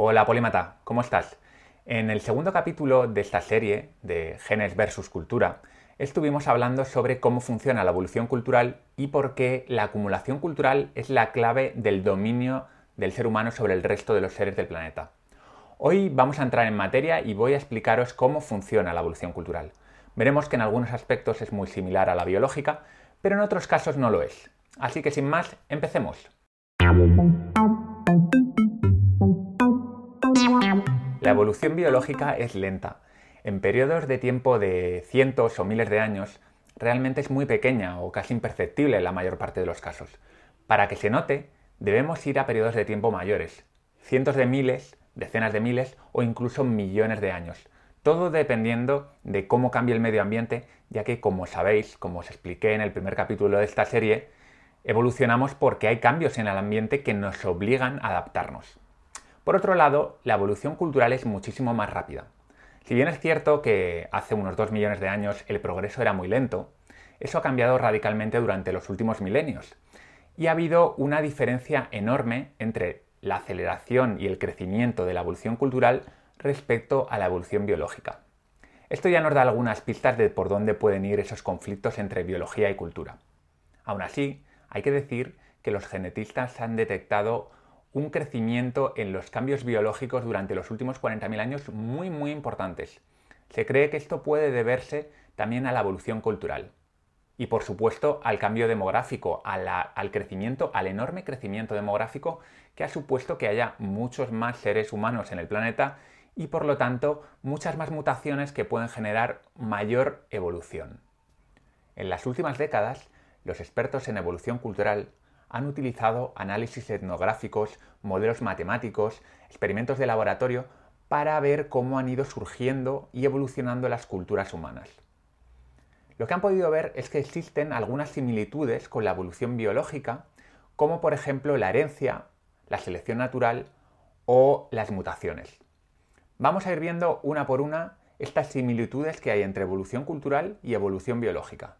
Hola Polímata, ¿cómo estás? En el segundo capítulo de esta serie de Genes versus Cultura, estuvimos hablando sobre cómo funciona la evolución cultural y por qué la acumulación cultural es la clave del dominio del ser humano sobre el resto de los seres del planeta. Hoy vamos a entrar en materia y voy a explicaros cómo funciona la evolución cultural. Veremos que en algunos aspectos es muy similar a la biológica, pero en otros casos no lo es. Así que sin más, empecemos. La evolución biológica es lenta. En periodos de tiempo de cientos o miles de años, realmente es muy pequeña o casi imperceptible en la mayor parte de los casos. Para que se note, debemos ir a periodos de tiempo mayores, cientos de miles, decenas de miles o incluso millones de años. Todo dependiendo de cómo cambie el medio ambiente, ya que como sabéis, como os expliqué en el primer capítulo de esta serie, evolucionamos porque hay cambios en el ambiente que nos obligan a adaptarnos. Por otro lado, la evolución cultural es muchísimo más rápida. Si bien es cierto que hace unos 2 millones de años el progreso era muy lento, eso ha cambiado radicalmente durante los últimos milenios. Y ha habido una diferencia enorme entre la aceleración y el crecimiento de la evolución cultural respecto a la evolución biológica. Esto ya nos da algunas pistas de por dónde pueden ir esos conflictos entre biología y cultura. Aún así, hay que decir que los genetistas han detectado un crecimiento en los cambios biológicos durante los últimos 40.000 años muy muy importantes. Se cree que esto puede deberse también a la evolución cultural y por supuesto al cambio demográfico, al crecimiento, al enorme crecimiento demográfico que ha supuesto que haya muchos más seres humanos en el planeta y por lo tanto muchas más mutaciones que pueden generar mayor evolución. En las últimas décadas, los expertos en evolución cultural han utilizado análisis etnográficos, modelos matemáticos, experimentos de laboratorio para ver cómo han ido surgiendo y evolucionando las culturas humanas. Lo que han podido ver es que existen algunas similitudes con la evolución biológica, como por ejemplo la herencia, la selección natural o las mutaciones. Vamos a ir viendo una por una estas similitudes que hay entre evolución cultural y evolución biológica.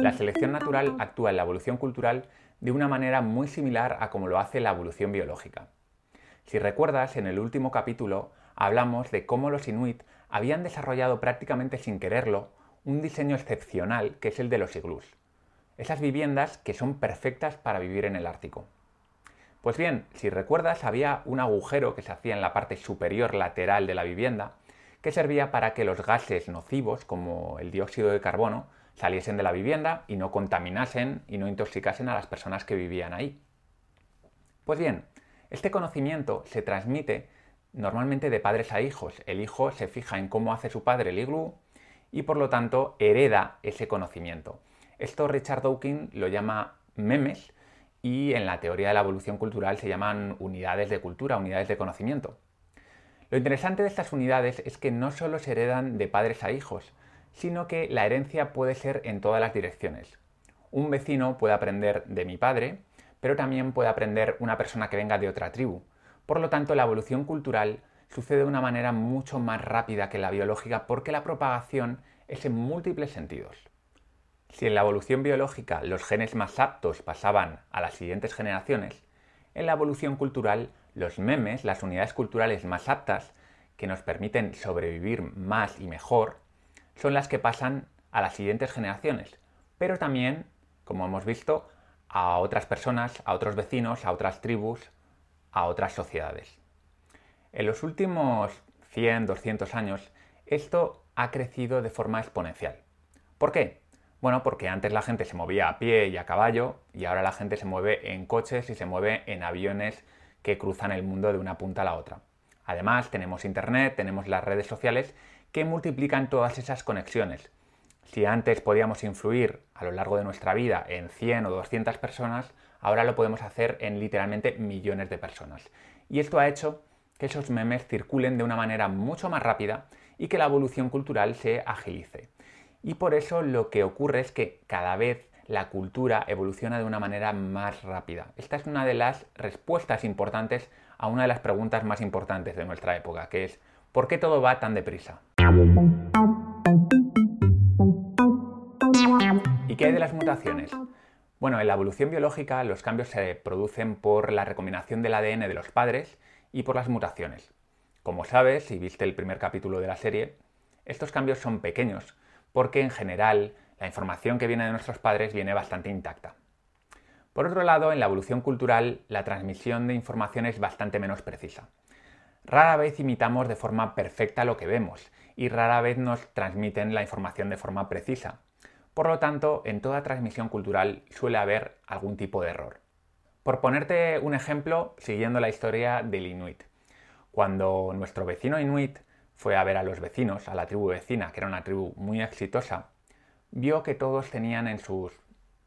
La selección natural actúa en la evolución cultural de una manera muy similar a como lo hace la evolución biológica. Si recuerdas, en el último capítulo hablamos de cómo los inuit habían desarrollado prácticamente sin quererlo un diseño excepcional que es el de los iglús. Esas viviendas que son perfectas para vivir en el Ártico. Pues bien, si recuerdas, había un agujero que se hacía en la parte superior lateral de la vivienda que servía para que los gases nocivos como el dióxido de carbono saliesen de la vivienda y no contaminasen y no intoxicasen a las personas que vivían ahí. Pues bien, este conocimiento se transmite normalmente de padres a hijos. El hijo se fija en cómo hace su padre el iglú y por lo tanto hereda ese conocimiento. Esto Richard Dawkins lo llama memes y en la teoría de la evolución cultural se llaman unidades de cultura, unidades de conocimiento. Lo interesante de estas unidades es que no solo se heredan de padres a hijos, sino que la herencia puede ser en todas las direcciones. Un vecino puede aprender de mi padre, pero también puede aprender una persona que venga de otra tribu. Por lo tanto, la evolución cultural sucede de una manera mucho más rápida que la biológica porque la propagación es en múltiples sentidos. Si en la evolución biológica los genes más aptos pasaban a las siguientes generaciones, en la evolución cultural los memes, las unidades culturales más aptas, que nos permiten sobrevivir más y mejor, son las que pasan a las siguientes generaciones, pero también, como hemos visto, a otras personas, a otros vecinos, a otras tribus, a otras sociedades. En los últimos 100, 200 años, esto ha crecido de forma exponencial. ¿Por qué? Bueno, porque antes la gente se movía a pie y a caballo y ahora la gente se mueve en coches y se mueve en aviones que cruzan el mundo de una punta a la otra. Además, tenemos Internet, tenemos las redes sociales que multiplican todas esas conexiones. Si antes podíamos influir a lo largo de nuestra vida en 100 o 200 personas, ahora lo podemos hacer en literalmente millones de personas. Y esto ha hecho que esos memes circulen de una manera mucho más rápida y que la evolución cultural se agilice. Y por eso lo que ocurre es que cada vez la cultura evoluciona de una manera más rápida. Esta es una de las respuestas importantes a una de las preguntas más importantes de nuestra época, que es ¿por qué todo va tan deprisa? ¿Y qué hay de las mutaciones? Bueno, en la evolución biológica los cambios se producen por la recombinación del ADN de los padres y por las mutaciones. Como sabes, si viste el primer capítulo de la serie, estos cambios son pequeños, porque en general la información que viene de nuestros padres viene bastante intacta. Por otro lado, en la evolución cultural, la transmisión de información es bastante menos precisa. Rara vez imitamos de forma perfecta lo que vemos y rara vez nos transmiten la información de forma precisa. Por lo tanto, en toda transmisión cultural suele haber algún tipo de error. Por ponerte un ejemplo, siguiendo la historia del Inuit. Cuando nuestro vecino Inuit fue a ver a los vecinos, a la tribu vecina, que era una tribu muy exitosa, vio que todos tenían en sus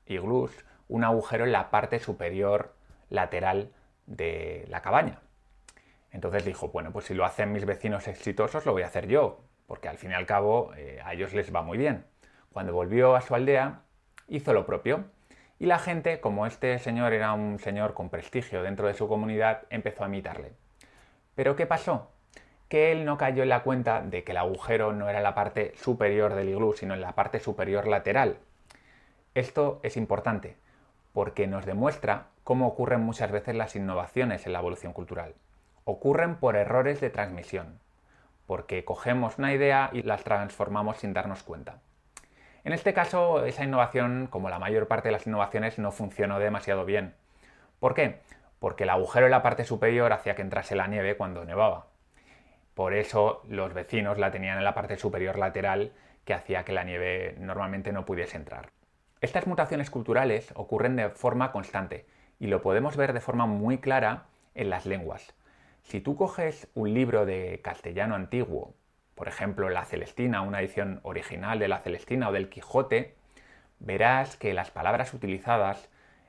iglús un agujero en la parte superior lateral de la cabaña. Entonces dijo, bueno, pues si lo hacen mis vecinos exitosos, lo voy a hacer yo, porque al fin y al cabo eh, a ellos les va muy bien. Cuando volvió a su aldea, hizo lo propio. Y la gente, como este señor era un señor con prestigio dentro de su comunidad, empezó a imitarle. Pero ¿qué pasó? Que él no cayó en la cuenta de que el agujero no era la parte superior del iglú, sino en la parte superior lateral. Esto es importante, porque nos demuestra cómo ocurren muchas veces las innovaciones en la evolución cultural. Ocurren por errores de transmisión, porque cogemos una idea y la transformamos sin darnos cuenta. En este caso, esa innovación, como la mayor parte de las innovaciones, no funcionó demasiado bien. ¿Por qué? Porque el agujero en la parte superior hacía que entrase la nieve cuando nevaba. Por eso los vecinos la tenían en la parte superior lateral, que hacía que la nieve normalmente no pudiese entrar. Estas mutaciones culturales ocurren de forma constante y lo podemos ver de forma muy clara en las lenguas. Si tú coges un libro de castellano antiguo, por ejemplo La Celestina, una edición original de La Celestina o del Quijote, verás que las palabras utilizadas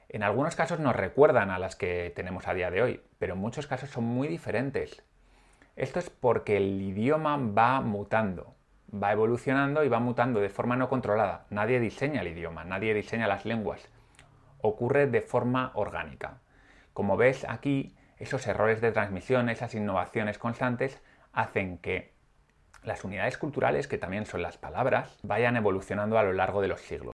en algunos casos nos recuerdan a las que tenemos a día de hoy, pero en muchos casos son muy diferentes. Esto es porque el idioma va mutando va evolucionando y va mutando de forma no controlada. Nadie diseña el idioma, nadie diseña las lenguas. Ocurre de forma orgánica. Como ves aquí, esos errores de transmisión, esas innovaciones constantes, hacen que las unidades culturales, que también son las palabras, vayan evolucionando a lo largo de los siglos.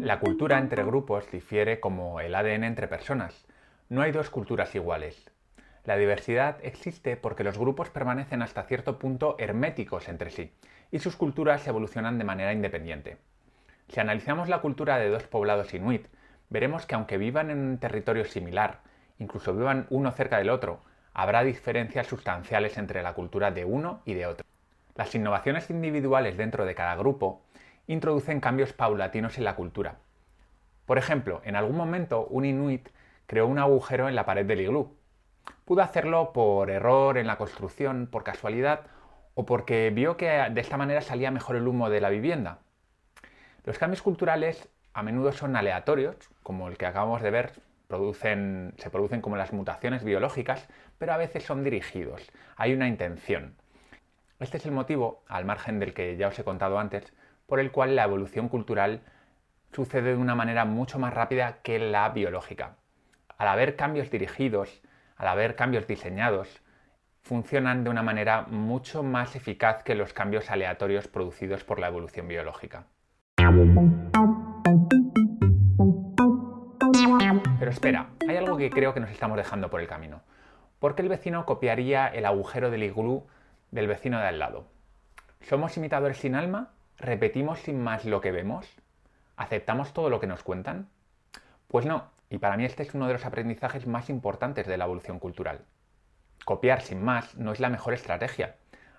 La cultura entre grupos difiere como el ADN entre personas. No hay dos culturas iguales. La diversidad existe porque los grupos permanecen hasta cierto punto herméticos entre sí y sus culturas evolucionan de manera independiente. Si analizamos la cultura de dos poblados inuit, veremos que aunque vivan en un territorio similar, incluso vivan uno cerca del otro, habrá diferencias sustanciales entre la cultura de uno y de otro. Las innovaciones individuales dentro de cada grupo introducen cambios paulatinos en la cultura. Por ejemplo, en algún momento un inuit creó un agujero en la pared del iglú, Pudo hacerlo por error en la construcción, por casualidad o porque vio que de esta manera salía mejor el humo de la vivienda. Los cambios culturales a menudo son aleatorios, como el que acabamos de ver, se producen como las mutaciones biológicas, pero a veces son dirigidos, hay una intención. Este es el motivo, al margen del que ya os he contado antes, por el cual la evolución cultural sucede de una manera mucho más rápida que la biológica. Al haber cambios dirigidos, al haber cambios diseñados, funcionan de una manera mucho más eficaz que los cambios aleatorios producidos por la evolución biológica. Pero espera, hay algo que creo que nos estamos dejando por el camino. ¿Por qué el vecino copiaría el agujero del iglú del vecino de al lado? ¿Somos imitadores sin alma? ¿Repetimos sin más lo que vemos? ¿Aceptamos todo lo que nos cuentan? Pues no, y para mí este es uno de los aprendizajes más importantes de la evolución cultural. Copiar sin más no es la mejor estrategia.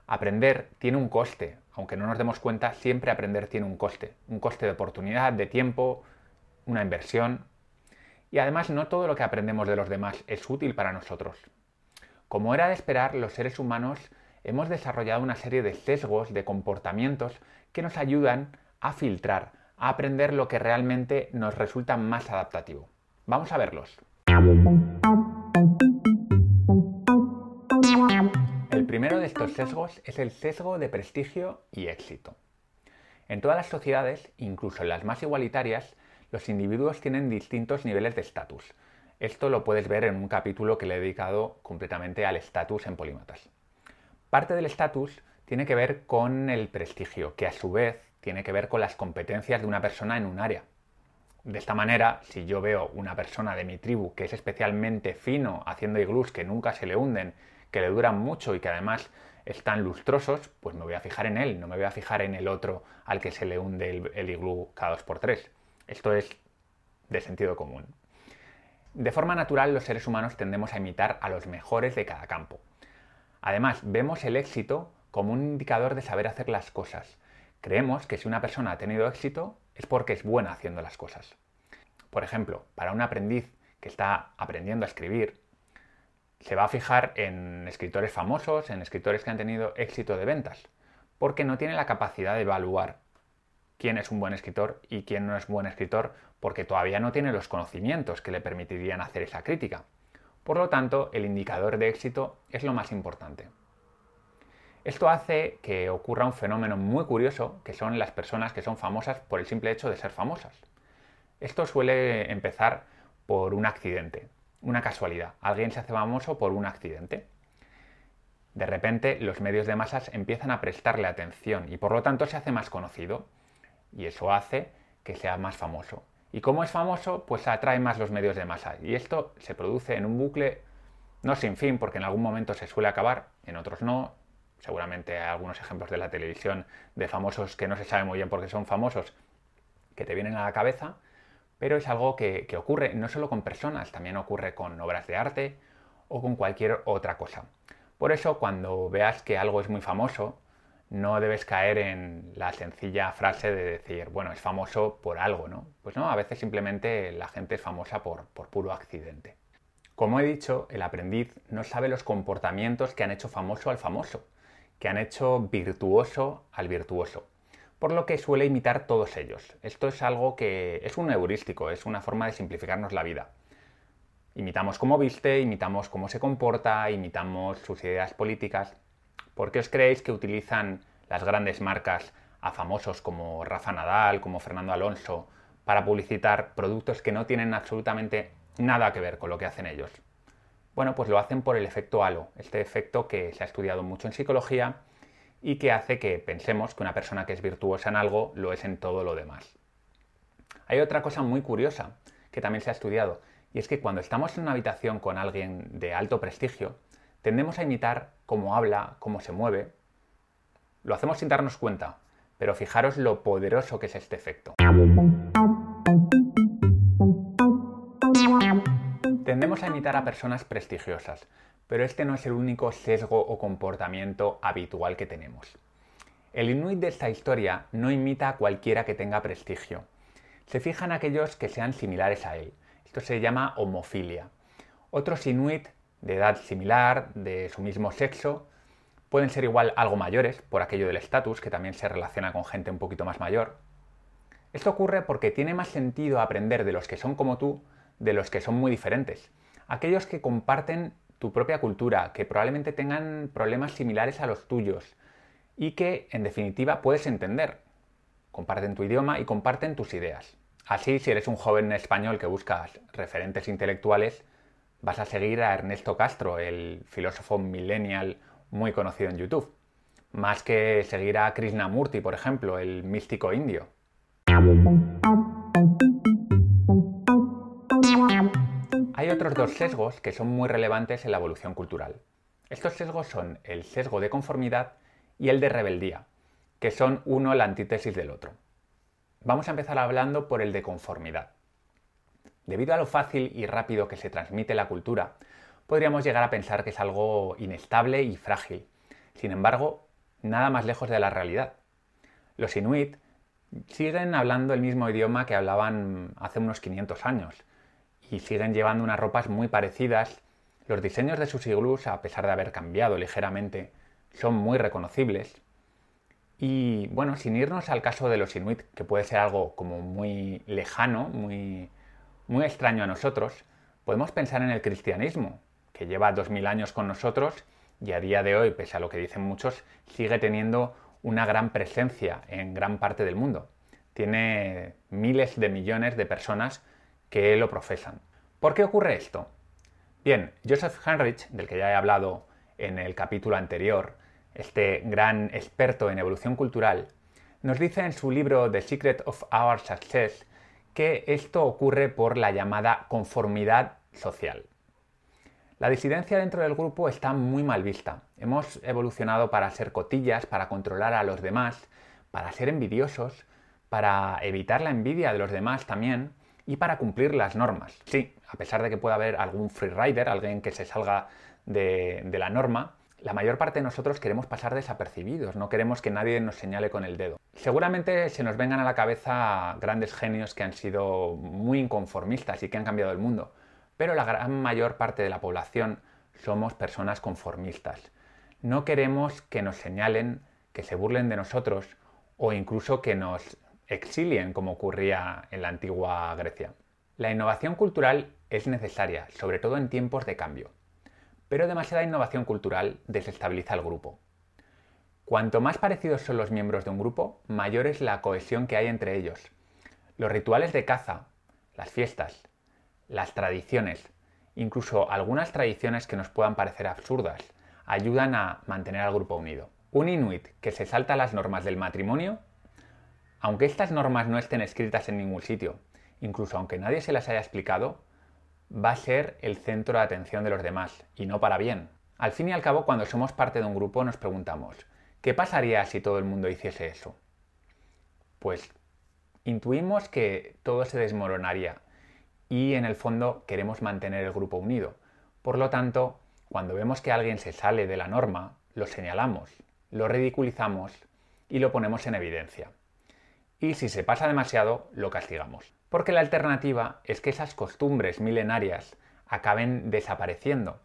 Aprender tiene un coste, aunque no nos demos cuenta, siempre aprender tiene un coste. Un coste de oportunidad, de tiempo, una inversión. Y además no todo lo que aprendemos de los demás es útil para nosotros. Como era de esperar, los seres humanos hemos desarrollado una serie de sesgos, de comportamientos que nos ayudan a filtrar, a aprender lo que realmente nos resulta más adaptativo. Vamos a verlos. El primero de estos sesgos es el sesgo de prestigio y éxito. En todas las sociedades, incluso en las más igualitarias, los individuos tienen distintos niveles de estatus. Esto lo puedes ver en un capítulo que le he dedicado completamente al estatus en polímatas. Parte del estatus tiene que ver con el prestigio, que a su vez tiene que ver con las competencias de una persona en un área. De esta manera, si yo veo una persona de mi tribu que es especialmente fino haciendo iglús que nunca se le hunden, que le duran mucho y que además están lustrosos, pues me voy a fijar en él, no me voy a fijar en el otro al que se le hunde el, el iglú cada dos por tres. Esto es de sentido común. De forma natural, los seres humanos tendemos a imitar a los mejores de cada campo. Además, vemos el éxito como un indicador de saber hacer las cosas. Creemos que si una persona ha tenido éxito es porque es buena haciendo las cosas. Por ejemplo, para un aprendiz que está aprendiendo a escribir, se va a fijar en escritores famosos, en escritores que han tenido éxito de ventas, porque no tiene la capacidad de evaluar quién es un buen escritor y quién no es buen escritor, porque todavía no tiene los conocimientos que le permitirían hacer esa crítica. Por lo tanto, el indicador de éxito es lo más importante. Esto hace que ocurra un fenómeno muy curioso, que son las personas que son famosas por el simple hecho de ser famosas. Esto suele empezar por un accidente una casualidad. Alguien se hace famoso por un accidente. De repente los medios de masas empiezan a prestarle atención y por lo tanto se hace más conocido. Y eso hace que sea más famoso. Y como es famoso, pues atrae más los medios de masa. Y esto se produce en un bucle no sin fin, porque en algún momento se suele acabar, en otros no. Seguramente hay algunos ejemplos de la televisión de famosos que no se sabe muy bien por qué son famosos, que te vienen a la cabeza pero es algo que, ocurre no solo con personas, también ocurre con obras de arte o con cualquier otra cosa. Por eso cuando veas que algo es muy famoso, no debes caer en la sencilla frase de decir, bueno, es famoso por algo, ¿no? Pues no, a veces simplemente la gente es famosa por, por puro accidente. Como he dicho, el aprendiz no sabe los comportamientos que han hecho famoso al famoso, que han hecho virtuoso al virtuoso por lo que suele imitar todos ellos. Esto es algo que es un heurístico, es una forma de simplificarnos la vida. Imitamos cómo viste, imitamos cómo se comporta, imitamos sus ideas políticas. ¿Por qué os creéis que utilizan las grandes marcas a famosos como Rafa Nadal, como Fernando Alonso, para publicitar productos que no tienen absolutamente nada que ver con lo que hacen ellos? Bueno, pues lo hacen por el efecto halo, este efecto que se ha estudiado mucho en psicología y que hace que pensemos que una persona que es virtuosa en algo lo es en todo lo demás. Hay otra cosa muy curiosa que también se ha estudiado, y es que cuando estamos en una habitación con alguien de alto prestigio, tendemos a imitar cómo habla, cómo se mueve. Lo hacemos sin darnos cuenta, pero fijaros lo poderoso que es este efecto. Tendemos a imitar a personas prestigiosas, pero este no es el único sesgo o comportamiento habitual que tenemos. El inuit de esta historia no imita a cualquiera que tenga prestigio. Se fija en aquellos que sean similares a él. Esto se llama homofilia. Otros inuit de edad similar, de su mismo sexo, pueden ser igual algo mayores, por aquello del estatus, que también se relaciona con gente un poquito más mayor. Esto ocurre porque tiene más sentido aprender de los que son como tú, de los que son muy diferentes. Aquellos que comparten tu propia cultura, que probablemente tengan problemas similares a los tuyos y que en definitiva puedes entender. Comparten tu idioma y comparten tus ideas. Así, si eres un joven español que buscas referentes intelectuales, vas a seguir a Ernesto Castro, el filósofo millennial muy conocido en YouTube, más que seguir a Krishnamurti, por ejemplo, el místico indio. Otros dos sesgos que son muy relevantes en la evolución cultural. Estos sesgos son el sesgo de conformidad y el de rebeldía, que son uno la antítesis del otro. Vamos a empezar hablando por el de conformidad. Debido a lo fácil y rápido que se transmite la cultura, podríamos llegar a pensar que es algo inestable y frágil. Sin embargo, nada más lejos de la realidad. Los inuit siguen hablando el mismo idioma que hablaban hace unos 500 años y siguen llevando unas ropas muy parecidas. Los diseños de sus iglús, a pesar de haber cambiado ligeramente, son muy reconocibles. Y bueno, sin irnos al caso de los inuit, que puede ser algo como muy lejano, muy, muy extraño a nosotros, podemos pensar en el cristianismo, que lleva 2000 años con nosotros y a día de hoy, pese a lo que dicen muchos, sigue teniendo una gran presencia en gran parte del mundo. Tiene miles de millones de personas que lo profesan. ¿Por qué ocurre esto? Bien, Joseph Henrich, del que ya he hablado en el capítulo anterior, este gran experto en evolución cultural, nos dice en su libro The Secret of Our Success que esto ocurre por la llamada conformidad social. La disidencia dentro del grupo está muy mal vista. Hemos evolucionado para ser cotillas, para controlar a los demás, para ser envidiosos, para evitar la envidia de los demás también y para cumplir las normas. Sí, a pesar de que pueda haber algún freerider, alguien que se salga de, de la norma, la mayor parte de nosotros queremos pasar desapercibidos, no queremos que nadie nos señale con el dedo. Seguramente se nos vengan a la cabeza grandes genios que han sido muy inconformistas y que han cambiado el mundo pero la gran mayor parte de la población somos personas conformistas. No queremos que nos señalen, que se burlen de nosotros o incluso que nos exilien como ocurría en la antigua Grecia. La innovación cultural es necesaria, sobre todo en tiempos de cambio, pero demasiada innovación cultural desestabiliza el grupo. Cuanto más parecidos son los miembros de un grupo, mayor es la cohesión que hay entre ellos. Los rituales de caza, las fiestas, las tradiciones, incluso algunas tradiciones que nos puedan parecer absurdas, ayudan a mantener al grupo unido. Un inuit que se salta las normas del matrimonio, aunque estas normas no estén escritas en ningún sitio, incluso aunque nadie se las haya explicado, va a ser el centro de atención de los demás, y no para bien. Al fin y al cabo, cuando somos parte de un grupo nos preguntamos, ¿qué pasaría si todo el mundo hiciese eso? Pues intuimos que todo se desmoronaría y en el fondo queremos mantener el grupo unido. Por lo tanto, cuando vemos que alguien se sale de la norma, lo señalamos, lo ridiculizamos y lo ponemos en evidencia. Y si se pasa demasiado, lo castigamos. Porque la alternativa es que esas costumbres milenarias acaben desapareciendo.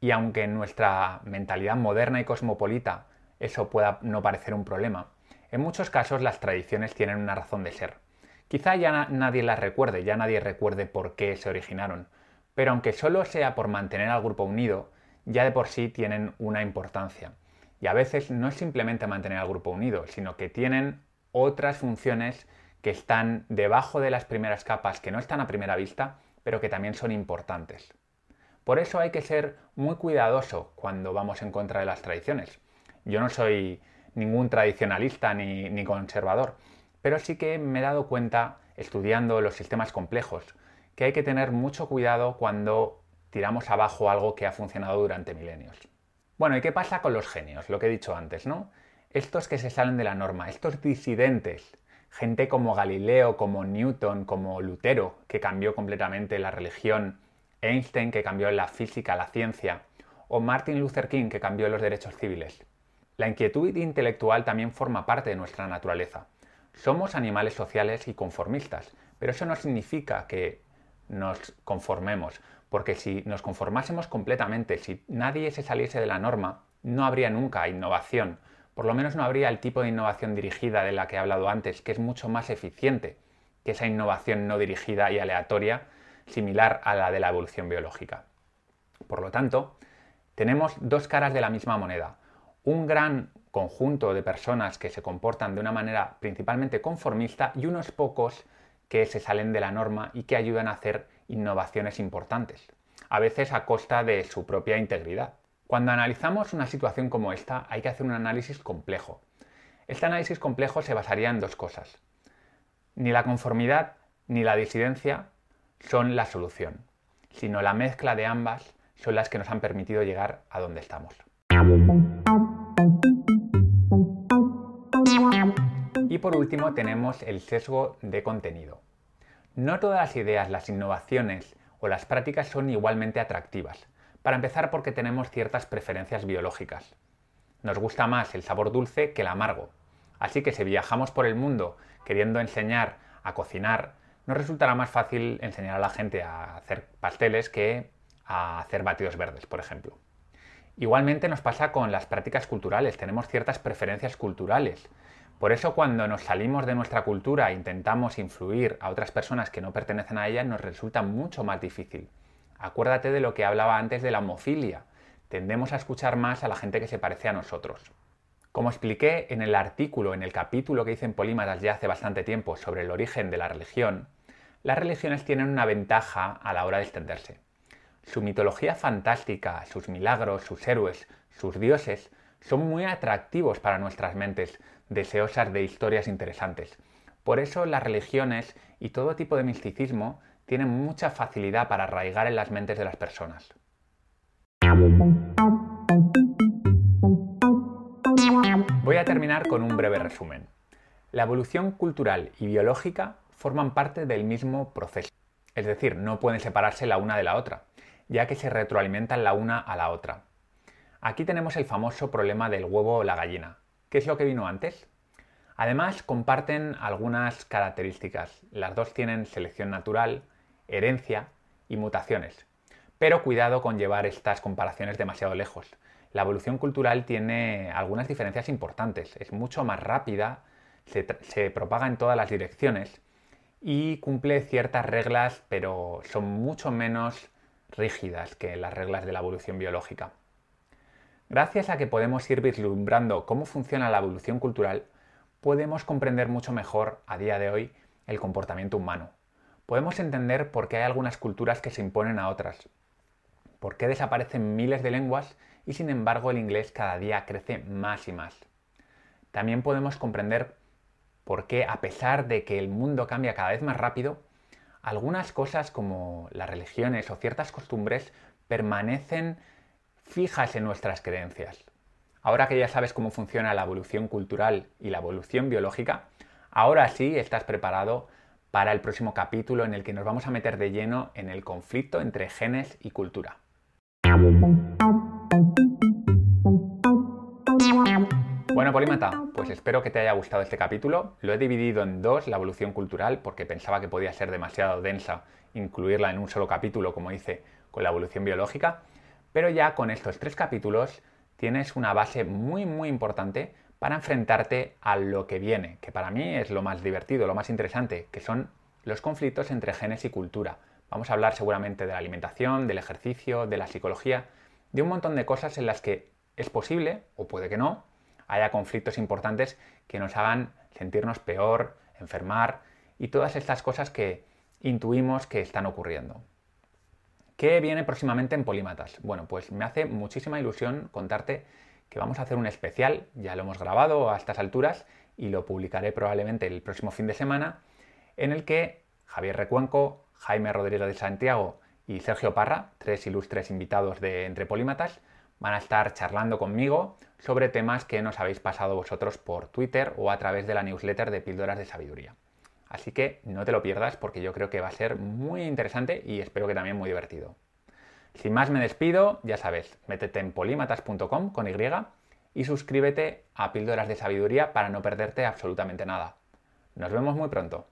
Y aunque en nuestra mentalidad moderna y cosmopolita eso pueda no parecer un problema, en muchos casos las tradiciones tienen una razón de ser. Quizá ya nadie las recuerde, ya nadie recuerde por qué se originaron, pero aunque solo sea por mantener al grupo unido, ya de por sí tienen una importancia. Y a veces no es simplemente mantener al grupo unido, sino que tienen otras funciones que están debajo de las primeras capas, que no están a primera vista, pero que también son importantes. Por eso hay que ser muy cuidadoso cuando vamos en contra de las tradiciones. Yo no soy ningún tradicionalista ni, ni conservador, pero sí que me he dado cuenta, estudiando los sistemas complejos, que hay que tener mucho cuidado cuando tiramos abajo algo que ha funcionado durante milenios. Bueno, ¿y qué pasa con los genios? Lo que he dicho antes, ¿no? Estos que se salen de la norma, estos disidentes, gente como Galileo, como Newton, como Lutero, que cambió completamente la religión, Einstein, que cambió la física, la ciencia, o Martin Luther King, que cambió los derechos civiles. La inquietud intelectual también forma parte de nuestra naturaleza. Somos animales sociales y conformistas, pero eso no significa que nos conformemos, porque si nos conformásemos completamente, si nadie se saliese de la norma, no habría nunca innovación, por lo menos no habría el tipo de innovación dirigida de la que he hablado antes, que es mucho más eficiente que esa innovación no dirigida y aleatoria, similar a la de la evolución biológica. Por lo tanto, tenemos dos caras de la misma moneda. Un gran conjunto de personas que se comportan de una manera principalmente conformista y unos pocos que se salen de la norma y que ayudan a hacer innovaciones importantes, a veces a costa de su propia integridad. Cuando analizamos una situación como esta hay que hacer un análisis complejo. Este análisis complejo se basaría en dos cosas. Ni la conformidad ni la disidencia son la solución, sino la mezcla de ambas son las que nos han permitido llegar a donde estamos. Y por último tenemos el sesgo de contenido. No todas las ideas, las innovaciones o las prácticas son igualmente atractivas. Para empezar porque tenemos ciertas preferencias biológicas. Nos gusta más el sabor dulce que el amargo. Así que si viajamos por el mundo queriendo enseñar a cocinar, nos resultará más fácil enseñar a la gente a hacer pasteles que a hacer batidos verdes, por ejemplo. Igualmente nos pasa con las prácticas culturales, tenemos ciertas preferencias culturales. Por eso cuando nos salimos de nuestra cultura e intentamos influir a otras personas que no pertenecen a ella, nos resulta mucho más difícil. Acuérdate de lo que hablaba antes de la homofilia. Tendemos a escuchar más a la gente que se parece a nosotros. Como expliqué en el artículo, en el capítulo que hice en Polímatas ya hace bastante tiempo sobre el origen de la religión, las religiones tienen una ventaja a la hora de extenderse. Su mitología fantástica, sus milagros, sus héroes, sus dioses, son muy atractivos para nuestras mentes, deseosas de historias interesantes. Por eso las religiones y todo tipo de misticismo tienen mucha facilidad para arraigar en las mentes de las personas. Voy a terminar con un breve resumen. La evolución cultural y biológica forman parte del mismo proceso, es decir, no pueden separarse la una de la otra, ya que se retroalimentan la una a la otra. Aquí tenemos el famoso problema del huevo o la gallina. ¿Qué es lo que vino antes? Además, comparten algunas características. Las dos tienen selección natural, herencia y mutaciones. Pero cuidado con llevar estas comparaciones demasiado lejos. La evolución cultural tiene algunas diferencias importantes. Es mucho más rápida, se, propaga en todas las direcciones y cumple ciertas reglas, pero son mucho menos rígidas que las reglas de la evolución biológica. Gracias a que podemos ir vislumbrando cómo funciona la evolución cultural, podemos comprender mucho mejor a día de hoy el comportamiento humano. Podemos entender por qué hay algunas culturas que se imponen a otras, por qué desaparecen miles de lenguas y sin embargo el inglés cada día crece más y más. También podemos comprender por qué a pesar de que el mundo cambia cada vez más rápido, algunas cosas como las religiones o ciertas costumbres permanecen fijas en nuestras creencias. Ahora que ya sabes cómo funciona la evolución cultural y la evolución biológica, ahora sí estás preparado para el próximo capítulo en el que nos vamos a meter de lleno en el conflicto entre genes y cultura. Bueno, Polímata, pues espero que te haya gustado este capítulo. Lo he dividido en dos, la evolución cultural, porque pensaba que podía ser demasiado densa incluirla en un solo capítulo, como hice con la evolución biológica. Pero ya con estos tres capítulos tienes una base muy muy importante para enfrentarte a lo que viene, que para mí es lo más divertido, lo más interesante, que son los conflictos entre genes y cultura. Vamos a hablar seguramente de la alimentación, del ejercicio, de la psicología, de un montón de cosas en las que es posible, o puede que no, haya conflictos importantes que nos hagan sentirnos peor, enfermar y todas estas cosas que intuimos que están ocurriendo. ¿Qué viene próximamente en Polímatas? Bueno, pues me hace muchísima ilusión contarte que vamos a hacer un especial, ya lo hemos grabado a estas alturas y lo publicaré probablemente el próximo fin de semana, en el que Javier Recuenco, Jaime Rodríguez de Santiago y Sergio Parra, tres ilustres invitados de Entre Polímatas, van a estar charlando conmigo sobre temas que nos habéis pasado vosotros por Twitter o a través de la newsletter de Píldoras de Sabiduría. Así que no te lo pierdas porque yo creo que va a ser muy interesante y espero que también muy divertido. Sin más me despido, ya sabes, métete en polímatas.com con Y y suscríbete a Píldoras de Sabiduría para no perderte absolutamente nada. Nos vemos muy pronto.